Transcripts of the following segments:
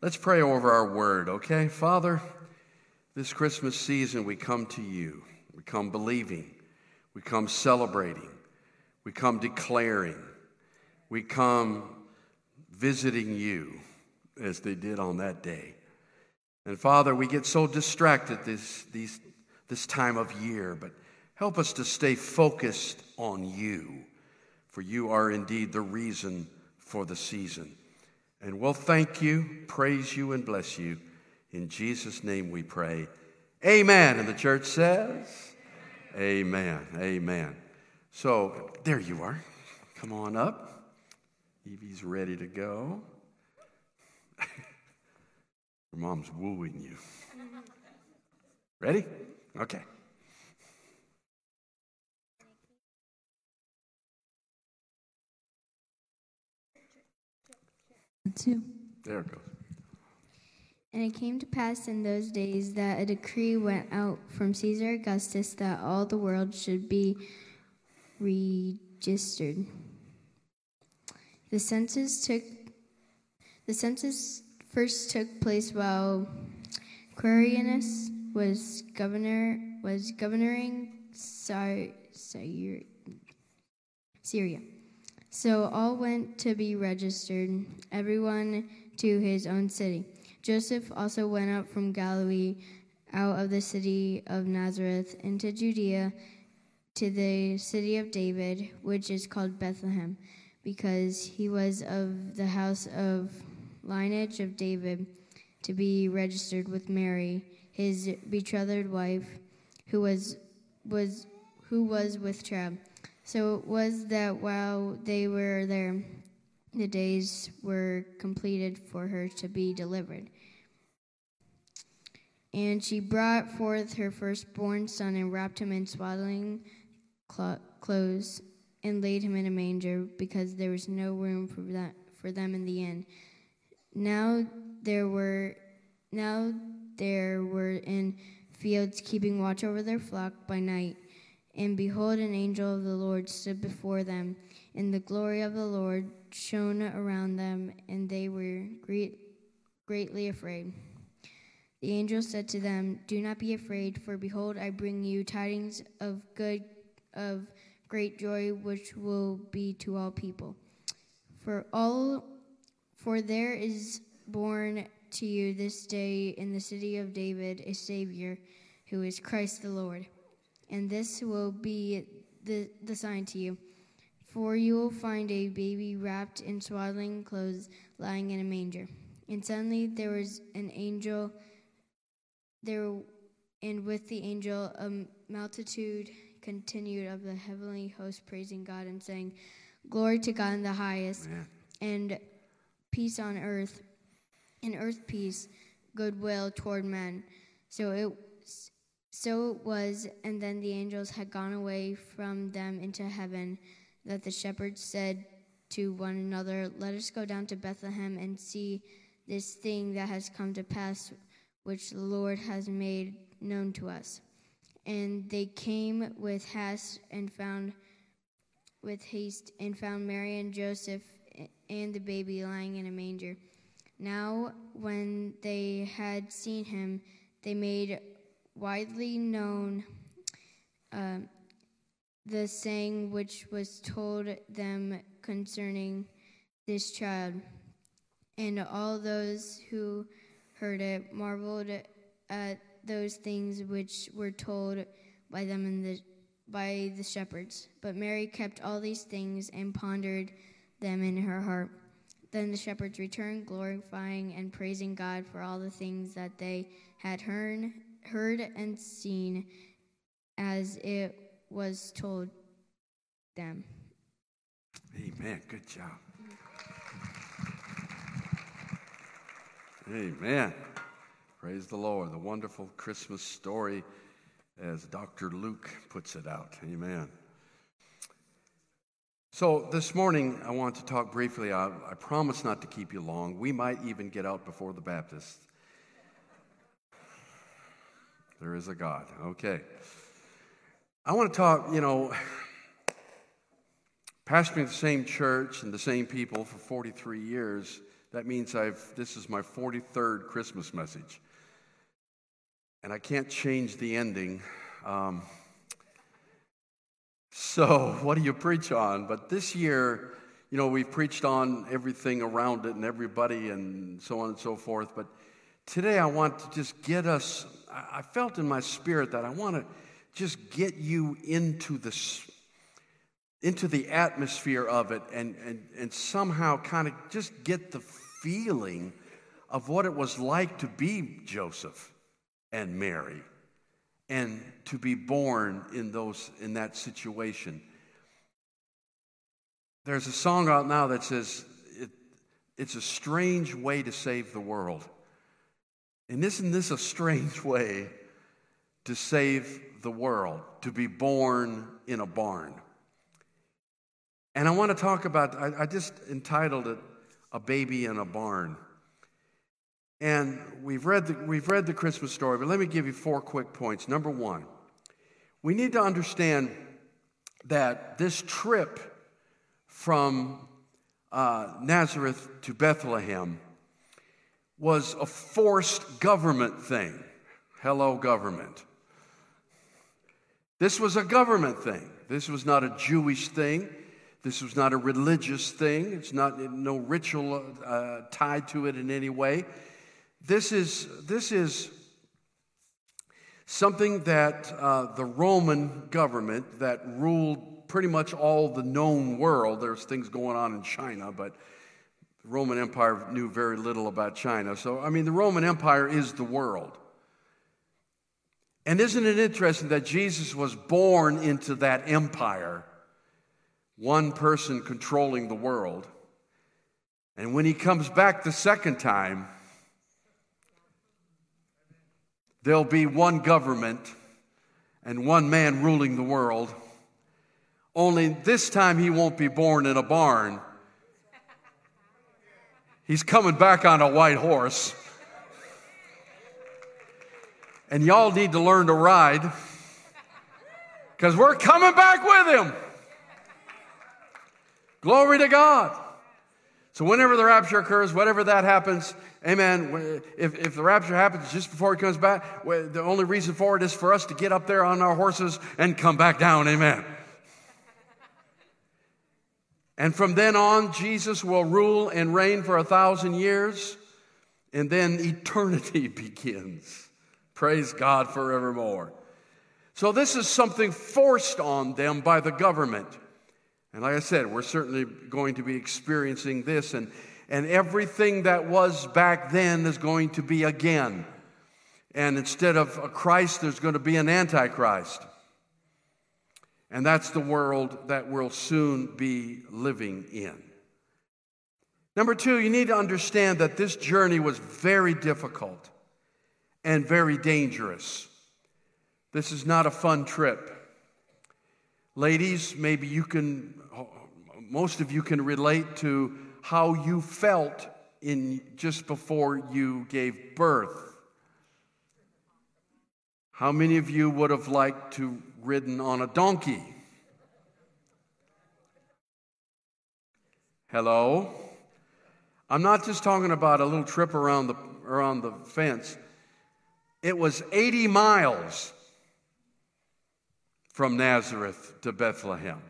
Let's pray over our word, okay? Father, this Christmas season we come to you. We come believing. We come celebrating. We come declaring. We come visiting you as they did on that day. And Father, we get so distracted this, these, this time of year, but help us to stay focused on you, for you are indeed the reason for the season. And we'll thank you, praise you, and bless you. In Jesus' name we pray. Amen. And the church says, Amen. Amen. So there you are. Come on up. Evie's ready to go. Your mom's wooing you. Ready? Okay. Two. There it goes. And it came to pass in those days that a decree went out from Caesar Augustus that all the world should be registered. The census took the census first took place while Quirinius was governor was governing Syria. So all went to be registered, everyone to his own city. Joseph also went up from Galilee, out of the city of Nazareth, into Judea, to the city of David, which is called Bethlehem, because he was of the house of lineage of David, to be registered with Mary, his betrothed wife, who was was who was with child. So it was that while they were there, the days were completed for her to be delivered. And she brought forth her firstborn son and wrapped him in swaddling clothes and laid him in a manger because there was no room for that for them in the inn. Now there were now there were in fields keeping watch over their flock by night. And behold, an angel of the Lord stood before them, and the glory of the Lord shone around them, and they were great, greatly afraid. The angel said to them, Do not be afraid, for behold, I bring you tidings of good, of great joy, which will be to all people. For all, for there is born to you this day in the city of David a Savior, who is Christ the Lord. And this will be the, the sign to you. For you will find a baby wrapped in swaddling clothes lying in a manger. And suddenly there was an angel there, and with the angel a multitude continued of the heavenly host praising God and saying, Glory to God in the highest, Amen. and peace on earth, and earth peace, goodwill toward men. So it so it was, and then the angels had gone away from them into heaven, that the shepherds said to one another, Let us go down to Bethlehem and see this thing that has come to pass, which the Lord has made known to us. And they came with haste and found with haste and found Mary and Joseph and the baby lying in a manger. Now, when they had seen him, they made widely known uh, the saying which was told them concerning this child. And all those who heard it marveled at those things which were told by them in the, by the shepherds. But Mary kept all these things and pondered them in her heart. Then the shepherds returned, glorifying and praising God for all the things that they had heard heard and seen as it was told them. Amen. Good job. Amen. Praise the Lord. The wonderful Christmas story as Dr. Luke puts it out. Amen. So, this morning I want to talk briefly. I, I promise not to keep you long. We might even get out before the Baptists. There is a God. Okay. I want to talk, you know, pastoring the same church and the same people for 43 years, That means I've, this is my 43rd Christmas message. And I can't change the ending. Um, so, what do you preach on? But this year, you know, we've preached on everything around it and everybody and so on and so forth. But today I want to just get us, I felt in my spirit that I want to just get you into the, into the atmosphere of it and, and, and somehow kind of just get the feeling of what it was like to be Joseph and Mary and to be born in those in that situation. There's a song out now that says it, it's a strange way to save the world. And isn't this a strange way to save the world, to be born in a barn? And I want to talk about, I, I just entitled it A Baby in a Barn. And we've read, the, we've read the Christmas story, but let me give you four quick points. Number one, we need to understand that this trip from uh, Nazareth to Bethlehem was a forced government thing. Hello, government. This was a government thing. This was not a Jewish thing. This was not a religious thing. It's not no ritual uh, tied to it in any way. This is, this is something that uh, the Roman government that ruled pretty much all the known world, there's things going on in China, but Roman Empire knew very little about China. So, I mean, the Roman Empire is the world. And isn't it interesting that Jesus was born into that empire, one person controlling the world? And when he comes back the second time, There'll be one government and one man ruling the world. Only this time he won't be born in a barn. He's coming back on a white horse. And y'all need to learn to ride because we're coming back with him. Glory to God. So, whenever the rapture occurs, whatever that happens, amen. If, if the rapture happens just before he comes back, the only reason for it is for us to get up there on our horses and come back down, amen. And from then on, Jesus will rule and reign for a thousand years, and then eternity begins. Praise God forevermore. So, this is something forced on them by the government. And like I said, we're certainly going to be experiencing this, and, and everything that was back then is going to be again. And instead of a Christ, there's going to be an Antichrist. And that's the world that we'll soon be living in. Number two, you need to understand that this journey was very difficult and very dangerous. This is not a fun trip. Ladies, maybe you can, most of you can relate to how you felt in just before you gave birth. How many of you would have liked to ridden on a donkey? Hello? I'm not just talking about a little trip around the, around the fence. It was 80 miles from Nazareth to Bethlehem.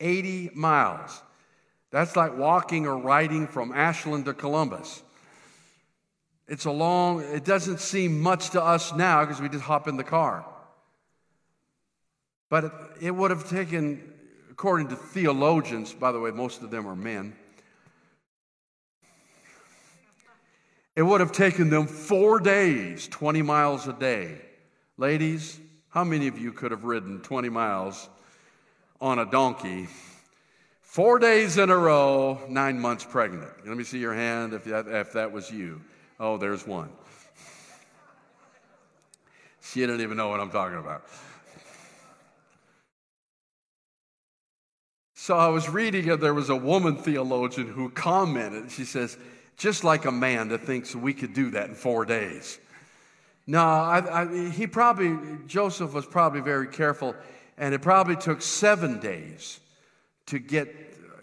80 miles. That's like walking or riding from Ashland to Columbus. It's a long, it doesn't seem much to us now because we just hop in the car. But it, would have taken, according to theologians, by the way, most of them are men, it would have taken them four days, 20 miles a day. Ladies, how many of you could have ridden 20 miles on a donkey four days in a row, nine months pregnant? Let me see your hand if that, if that was you. Oh, there's one. She didn't even know what I'm talking about. So I was reading it, there was a woman theologian who commented. She says, just like a man that thinks we could do that in four days. No, I, I, he probably, Joseph was probably very careful, and it probably took seven days to get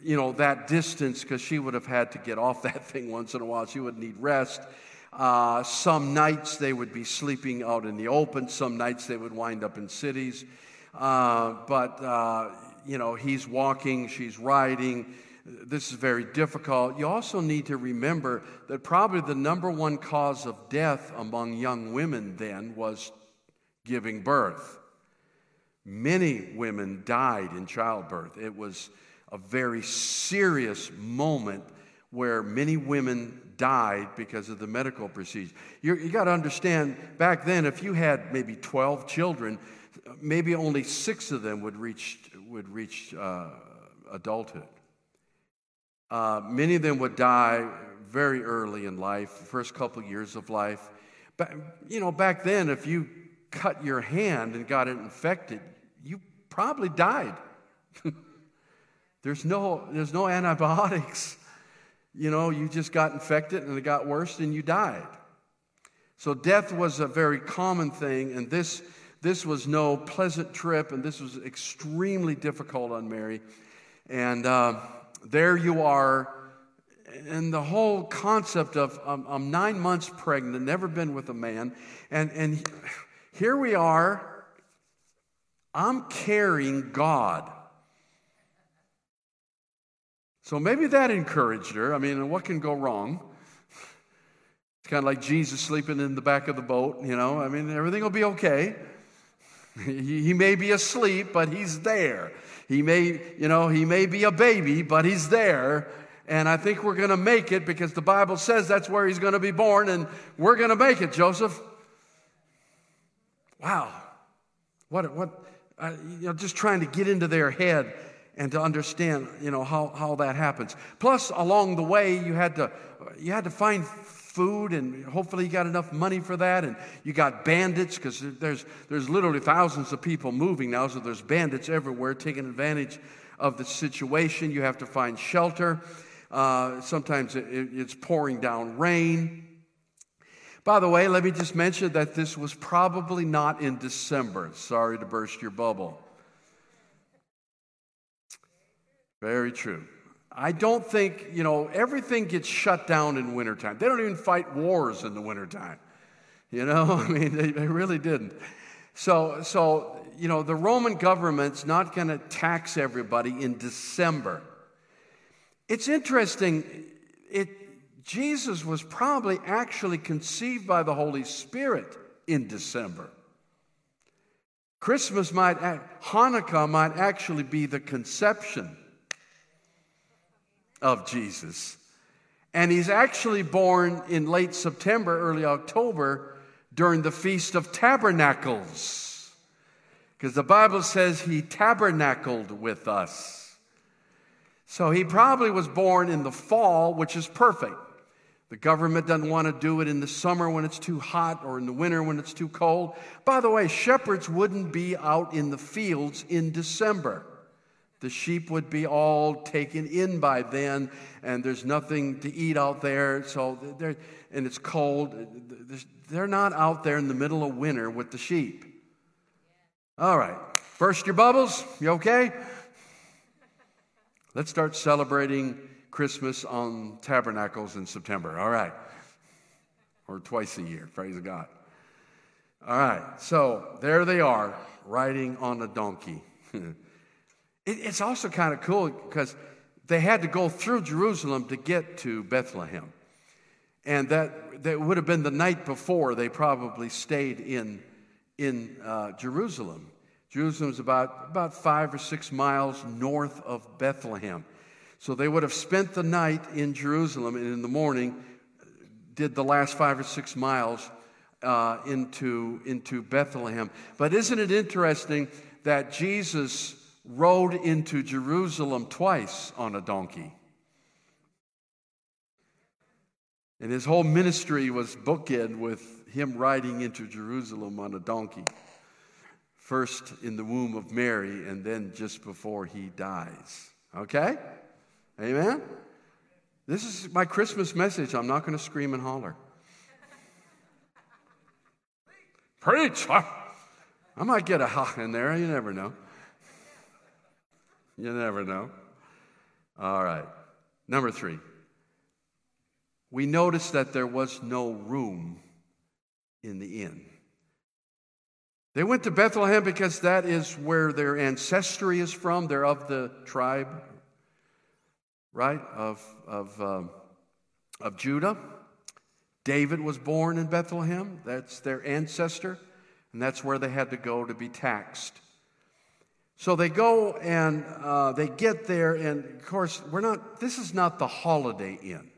you know, that distance because she would have had to get off that thing once in a while. She would need rest. Uh, some nights they would be sleeping out in the open. Some nights they would wind up in cities. Uh, but, uh, you know, he's walking, she's riding. This is very difficult. You also need to remember that probably the number one cause of death among young women then was giving birth. Many women died in childbirth. It was a very serious moment where many women died because of the medical procedure. you you got to understand, back then, if you had maybe 12 children, maybe only six of them would reach, would reach uh, adulthood. Uh, many of them would die very early in life, first couple years of life. But, you know, back then, if you cut your hand and got it infected, you probably died. there's, no, there's no antibiotics. You know, you just got infected and it got worse and you died. So death was a very common thing, and this, this was no pleasant trip, and this was extremely difficult on Mary. And uh, there you are, and the whole concept of um, I'm nine months pregnant, never been with a man, and, and here we are, I'm carrying God. So maybe that encouraged her. I mean, what can go wrong? It's kind of like Jesus sleeping in the back of the boat, you know. I mean, everything will be okay. He, may be asleep, but he's there. He may, you know, he may be a baby, but he's there. And I think we're going to make it because the Bible says that's where he's going to be born, and we're going to make it, Joseph. Wow. What, what, uh, you know, just trying to get into their head and to understand, you know, how, how that happens. Plus, along the way, you had to, you had to find food and hopefully you got enough money for that and you got bandits because there's, there's literally thousands of people moving now so there's bandits everywhere taking advantage of the situation. You have to find shelter. Uh, sometimes it, it's pouring down rain. By the way let me just mention that this was probably not in december. Sorry to burst your bubble. Very true. I don't think, you know, everything gets shut down in wintertime. They don't even fight wars in the wintertime. You know, I mean, they, they really didn't. So, so, you know, the Roman government's not going to tax everybody in December. It's interesting, it, Jesus was probably actually conceived by the Holy Spirit in December. Christmas might, Hanukkah might actually be the conception of Jesus. And he's actually born in late September, early October, during the Feast of Tabernacles. Because the Bible says he tabernacled with us. So he probably was born in the fall, which is perfect. The government doesn't want to do it in the summer when it's too hot or in the winter when it's too cold. By the way, shepherds wouldn't be out in the fields in December. The sheep would be all taken in by then, and there's nothing to eat out there. So they're, and it's cold. They're not out there in the middle of winter with the sheep. All right, burst your bubbles. You okay? Let's start celebrating Christmas on tabernacles in September. All right, or twice a year. Praise God. All right, so there they are, riding on a donkey. it's also kind of cool because they had to go through Jerusalem to get to Bethlehem. And that, that would have been the night before they probably stayed in, in uh, Jerusalem. Jerusalem's about, about five or six miles north of Bethlehem. So they would have spent the night in Jerusalem and in the morning did the last five or six miles uh, into, into Bethlehem. But isn't it interesting that Jesus rode into Jerusalem twice on a donkey. And his whole ministry was bookend with him riding into Jerusalem on a donkey. First in the womb of Mary, and then just before he dies. Okay? Amen? This is my Christmas message. I'm not going to scream and holler. Preach! I might get a ha in there. You never know. You never know. All right. Number three. We noticed that there was no room in the inn. They went to Bethlehem because that is where their ancestry is from. They're of the tribe, right, of, of, um, of Judah. David was born in Bethlehem. That's their ancestor, and that's where they had to go to be taxed. So they go and uh, they get there, and of course, we're not, this is not the Holiday Inn.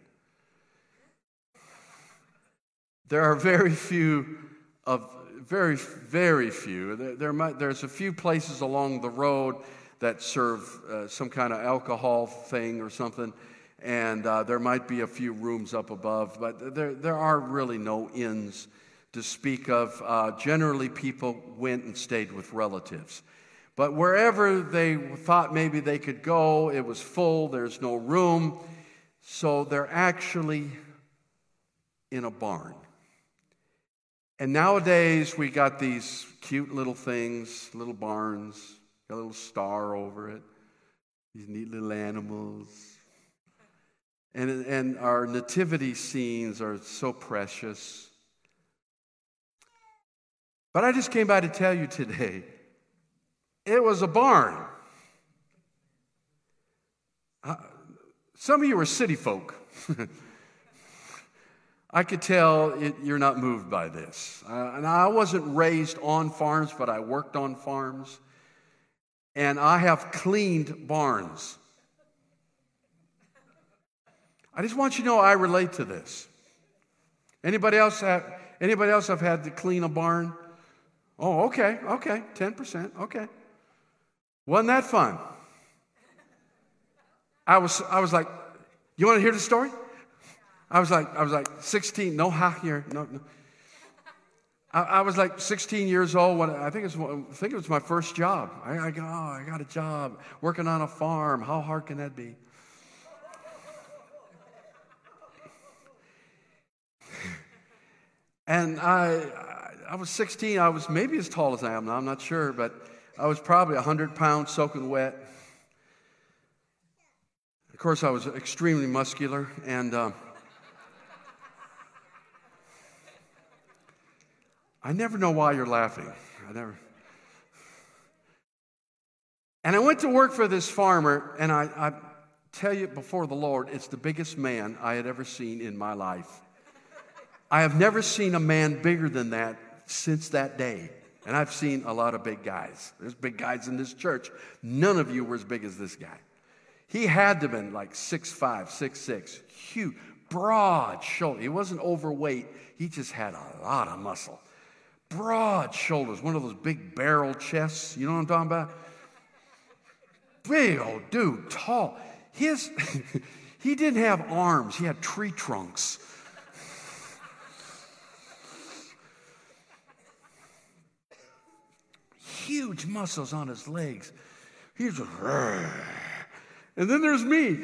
There are very few of, very, very few. There, there might, there's a few places along the road that serve uh, some kind of alcohol thing or something, and uh, there might be a few rooms up above, but there, there are really no inns to speak of. Uh, generally, people went and stayed with relatives. But wherever they thought maybe they could go, it was full, there's no room. So they're actually in a barn. And nowadays we got these cute little things, little barns, got a little star over it, these neat little animals. And, and our nativity scenes are so precious. But I just came by to tell you today it was a barn. Uh, some of you are city folk. I could tell it, you're not moved by this. Uh, and I wasn't raised on farms, but I worked on farms. And I have cleaned barns. I just want you to know I relate to this. Anybody else have, anybody else have had to clean a barn? Oh, okay, okay, 10%, okay. Wasn't that fun? I was, I was like, you want to hear the story? I was like, I was like 16, no ha here, no, no. I, I, was like 16 years old when I think, it was, I think it was my first job. I, I, go, oh, I got a job working on a farm. How hard can that be? and I, I was 16. I was maybe as tall as I am now. I'm not sure, but I was probably 100 pounds soaking wet. Of course, I was extremely muscular, and uh, I never know why you're laughing. I never. And I went to work for this farmer, and I, I tell you before the Lord, it's the biggest man I had ever seen in my life. I have never seen a man bigger than that since that day. And I've seen a lot of big guys. There's big guys in this church. None of you were as big as this guy. He had to have been like six five, six six, huge, broad shoulder. He wasn't overweight. He just had a lot of muscle. Broad shoulders, one of those big barrel chests. You know what I'm talking about? Big old dude, tall. His, he didn't have arms. He had tree trunks. Huge muscles on his legs. He's and then there's me.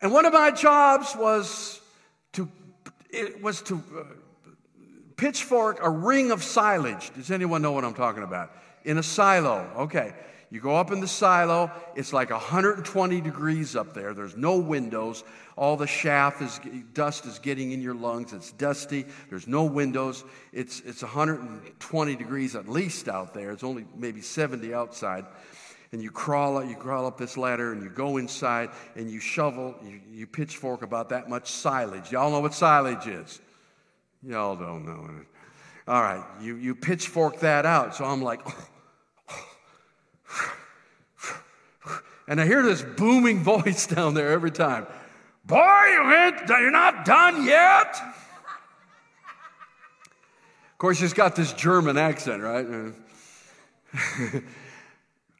And one of my jobs was to, it was to uh, pitchfork a ring of silage. Does anyone know what I'm talking about? In a silo. Okay. You go up in the silo, it's like 120 degrees up there. There's no windows. All the chaff is dust is getting in your lungs. It's dusty. There's no windows. It's it's 120 degrees at least out there. It's only maybe 70 outside. And you crawl up, you crawl up this ladder and you go inside and you shovel, you, you pitchfork about that much silage. Y'all know what silage is. Y'all don't know. All right, you, you pitchfork that out. So I'm like, and I hear this booming voice down there every time. Boy, you're not done yet. Of course, she's got this German accent, right?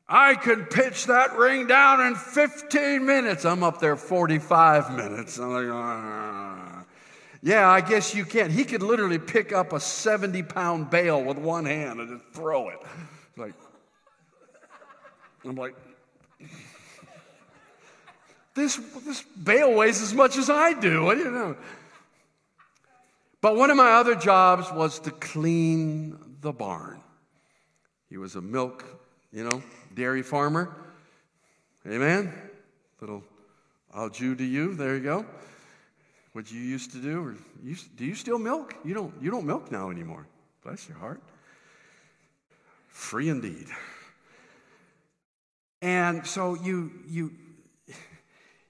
I can pitch that ring down in 15 minutes. I'm up there 45 minutes. I'm like, ah. yeah, I guess you can. He could literally pick up a 70 pound bale with one hand and just throw it. Like, I'm like, this, this bale weighs as much as I do. What do you know? But one of my other jobs was to clean the barn. He was a milk, you know, dairy farmer. Amen? Little I'll Jew to you. There you go. What you used to do, or you, do you still milk? You don't. You don't milk now anymore. Bless your heart. Free indeed. And so you you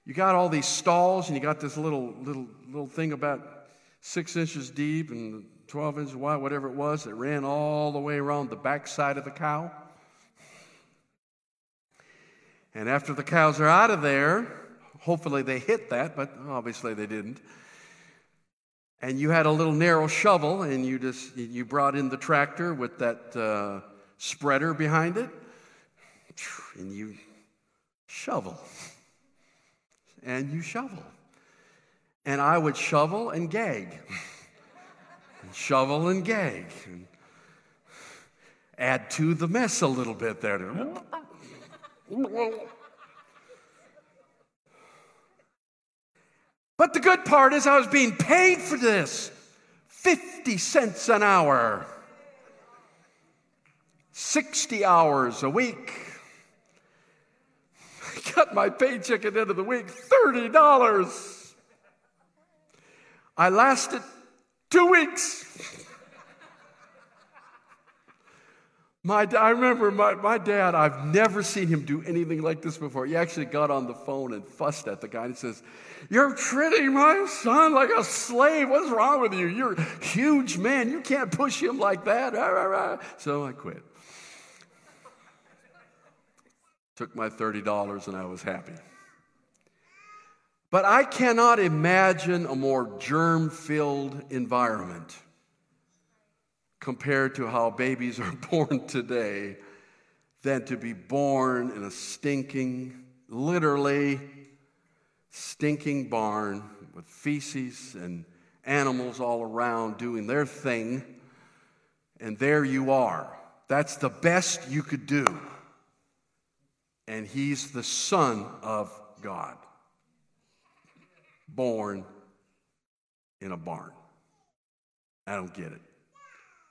you got all these stalls, and you got this little little little thing about six inches deep and 12 inches wide, whatever it was, that ran all the way around the backside of the cow. And after the cows are out of there, hopefully they hit that, but obviously they didn't. And you had a little narrow shovel, and you just you brought in the tractor with that uh, spreader behind it, and you shovel, and you shovel, and I would shovel and gag, and shovel and gag, and add to the mess a little bit there. But the good part is I was being paid for this. 50 cents an hour, 60 hours a week. Got my paycheck at the end of the week $30. I lasted two weeks. My, I remember my, my dad, I've never seen him do anything like this before. He actually got on the phone and fussed at the guy and says, You're treating my son like a slave. What's wrong with you? You're a huge man. You can't push him like that. So I quit. Took my $30 and I was happy. But I cannot imagine a more germ filled environment compared to how babies are born today than to be born in a stinking, literally stinking barn with feces and animals all around doing their thing. And there you are. That's the best you could do. And he's the Son of God, born in a barn. I don't get it.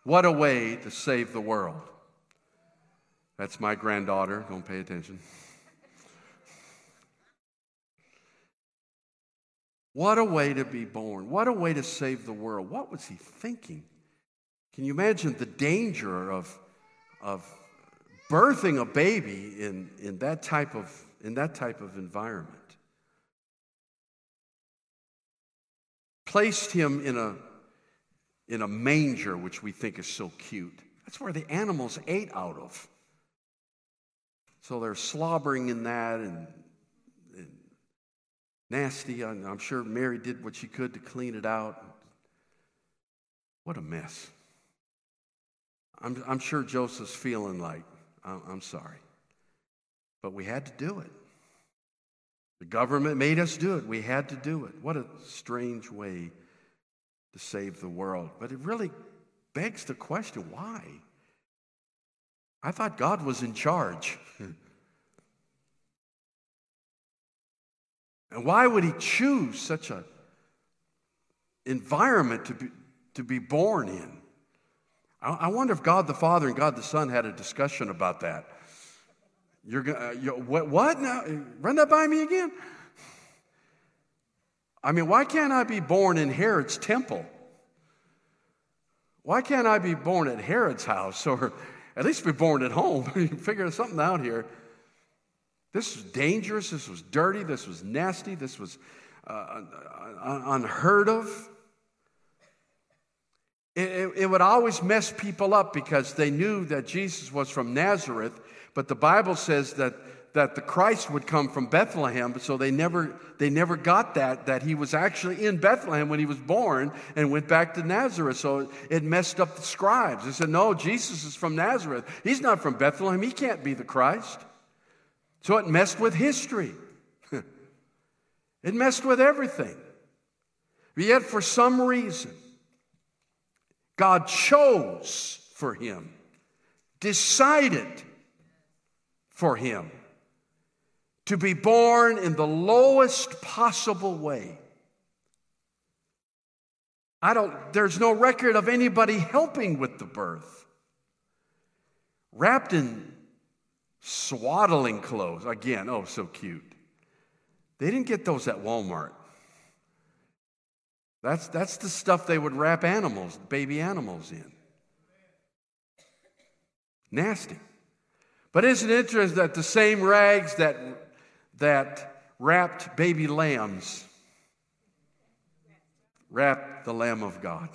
What a way to save the world. That's my granddaughter. Don't pay attention. What a way to be born. What a way to save the world. What was he thinking? Can you imagine the danger of, of birthing a baby in, in, that type of, in that type of environment? Placed him in a in a manger, which we think is so cute. That's where the animals ate out of. So they're slobbering in that and, and nasty. I'm sure Mary did what she could to clean it out. What a mess. I'm, I'm sure Joseph's feeling like, I'm, sorry. But we had to do it. The government made us do it. We had to do it. What a strange way to save the world. But it really begs the question why? I thought God was in charge. and why would he choose such an environment to be, to be born in? I, wonder if God the Father and God the Son had a discussion about that. You're gonna, uh, you, what, what now? Run that by me again? I mean, why can't I be born in Herod's temple? Why can't I be born at Herod's house or at least be born at home? Figure something out here. This was dangerous. This was dirty. This was nasty. This was uh, unheard of. It, it, would always mess people up because they knew that Jesus was from Nazareth, but the Bible says that that the Christ would come from Bethlehem, so they never, they never got that, that he was actually in Bethlehem when he was born and went back to Nazareth. So it messed up the scribes. They said, No, Jesus is from Nazareth. He's not from Bethlehem. He can't be the Christ. So it messed with history, it messed with everything. But yet, for some reason, God chose for him, decided for him to be born in the lowest possible way. I don't, there's no record of anybody helping with the birth. Wrapped in swaddling clothes. Again, oh, so cute. They didn't get those at Walmart. That's, that's the stuff they would wrap animals, baby animals in. Nasty. But isn't it interesting that the same rags that, that wrapped baby lambs wrapped the Lamb of God?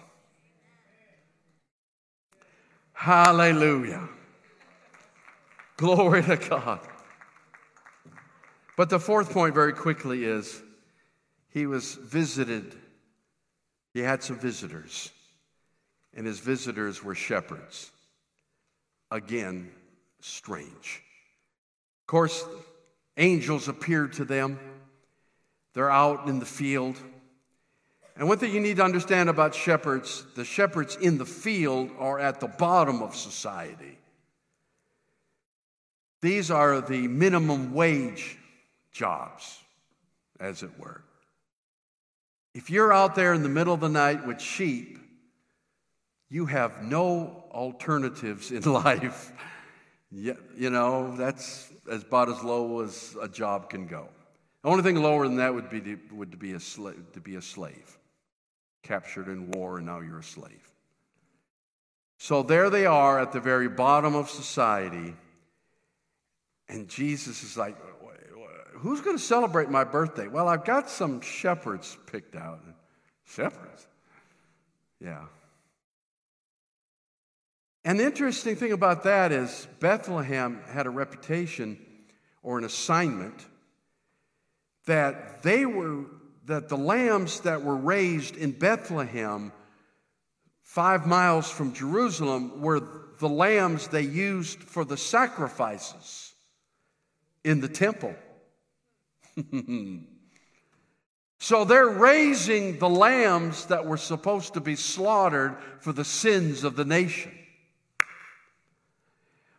Hallelujah. Glory to God. But the fourth point, very quickly, is he was visited. He had some visitors, and his visitors were shepherds. Again, strange. Of course, angels appeared to them. They're out in the field. And one thing you need to understand about shepherds the shepherds in the field are at the bottom of society. These are the minimum wage jobs, as it were. If you're out there in the middle of the night with sheep, you have no alternatives in life. you know, that's as about as low as a job can go. The only thing lower than that would be to, would be a to be a slave, captured in war, and now you're a slave. So there they are at the very bottom of society, and Jesus is like, who's going to celebrate my birthday? Well, I've got some shepherds picked out. Shepherds? Yeah. And the interesting thing about that is Bethlehem had a reputation or an assignment that they were that the lambs that were raised in Bethlehem 5 miles from Jerusalem were the lambs they used for the sacrifices in the temple. so they're raising the lambs that were supposed to be slaughtered for the sins of the nation.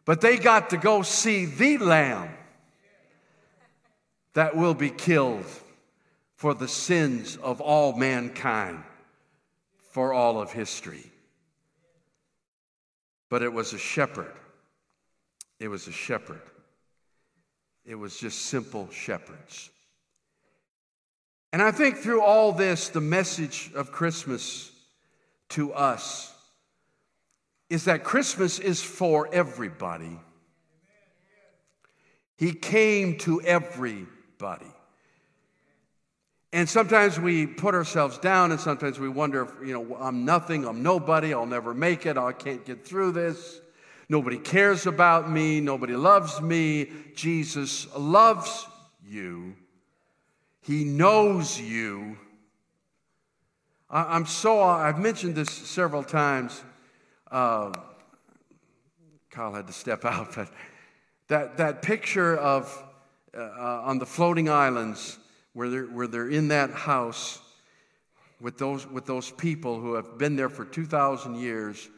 But they got to go see the lamb that will be killed for the sins of all mankind for all of history. But it was a shepherd. It was a shepherd. It was just simple shepherds. And I think through all this, the message of Christmas to us is that Christmas is for everybody. He came to everybody. And sometimes we put ourselves down, and sometimes we wonder if, you know, I'm nothing, I'm nobody, I'll never make it, I can't get through this. Nobody cares about me. Nobody loves me. Jesus loves you. He knows you. I'm so, I've mentioned this several times. Uh, Kyle had to step out, but that, that picture of uh, uh, on the floating islands where they're, where they're in that house with those, with those people who have been there for 2,000 years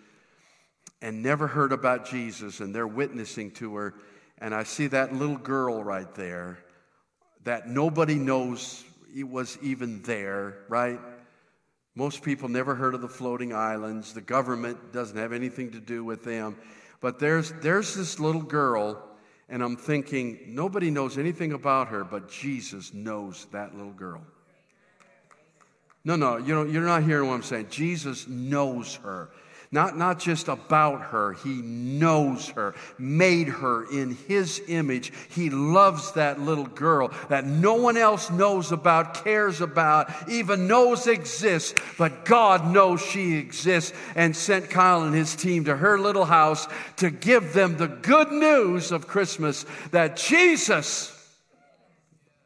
and never heard about Jesus, and they're witnessing to her. And I see that little girl right there that nobody knows was even there, right? Most people never heard of the floating islands. The government doesn't have anything to do with them. But there's, there's this little girl, and I'm thinking, nobody knows anything about her, but Jesus knows that little girl. No, no, you know, you're not hearing what I'm saying. Jesus knows her. Not, not just about her, he knows her, made her in his image. He loves that little girl that no one else knows about, cares about, even knows exists, but God knows she exists and sent Kyle and his team to her little house to give them the good news of Christmas that Jesus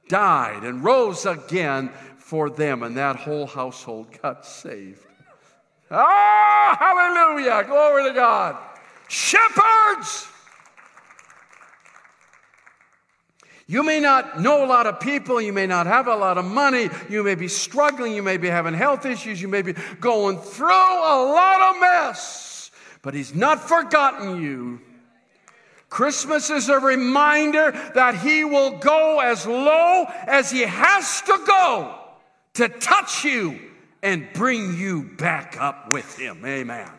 died and rose again for them, and that whole household got saved. Ah, hallelujah. Glory to God. Shepherds. You may not know a lot of people, you may not have a lot of money, you may be struggling, you may be having health issues, you may be going through a lot of mess, but He's not forgotten you. Christmas is a reminder that He will go as low as He has to go to touch you and bring you back up with him. Amen.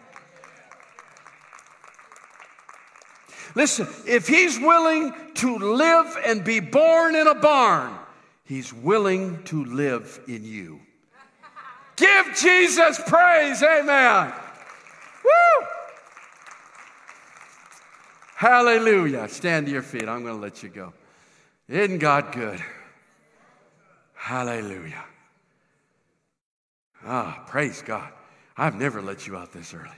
Listen, if he's willing to live and be born in a barn, He's willing to live in you. Give Jesus praise. Amen. Woo! Hallelujah. Stand to your feet. I'm going to let you go. Isn't God good? Hallelujah. Ah, praise God. I've never let you out this early.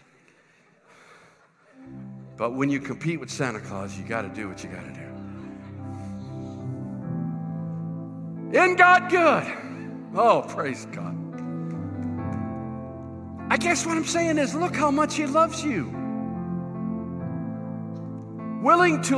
But when you compete with Santa Claus, you got to do what you got to do. Isn't God good? Oh, praise God. I guess what I'm saying is look how much He loves you. Willing to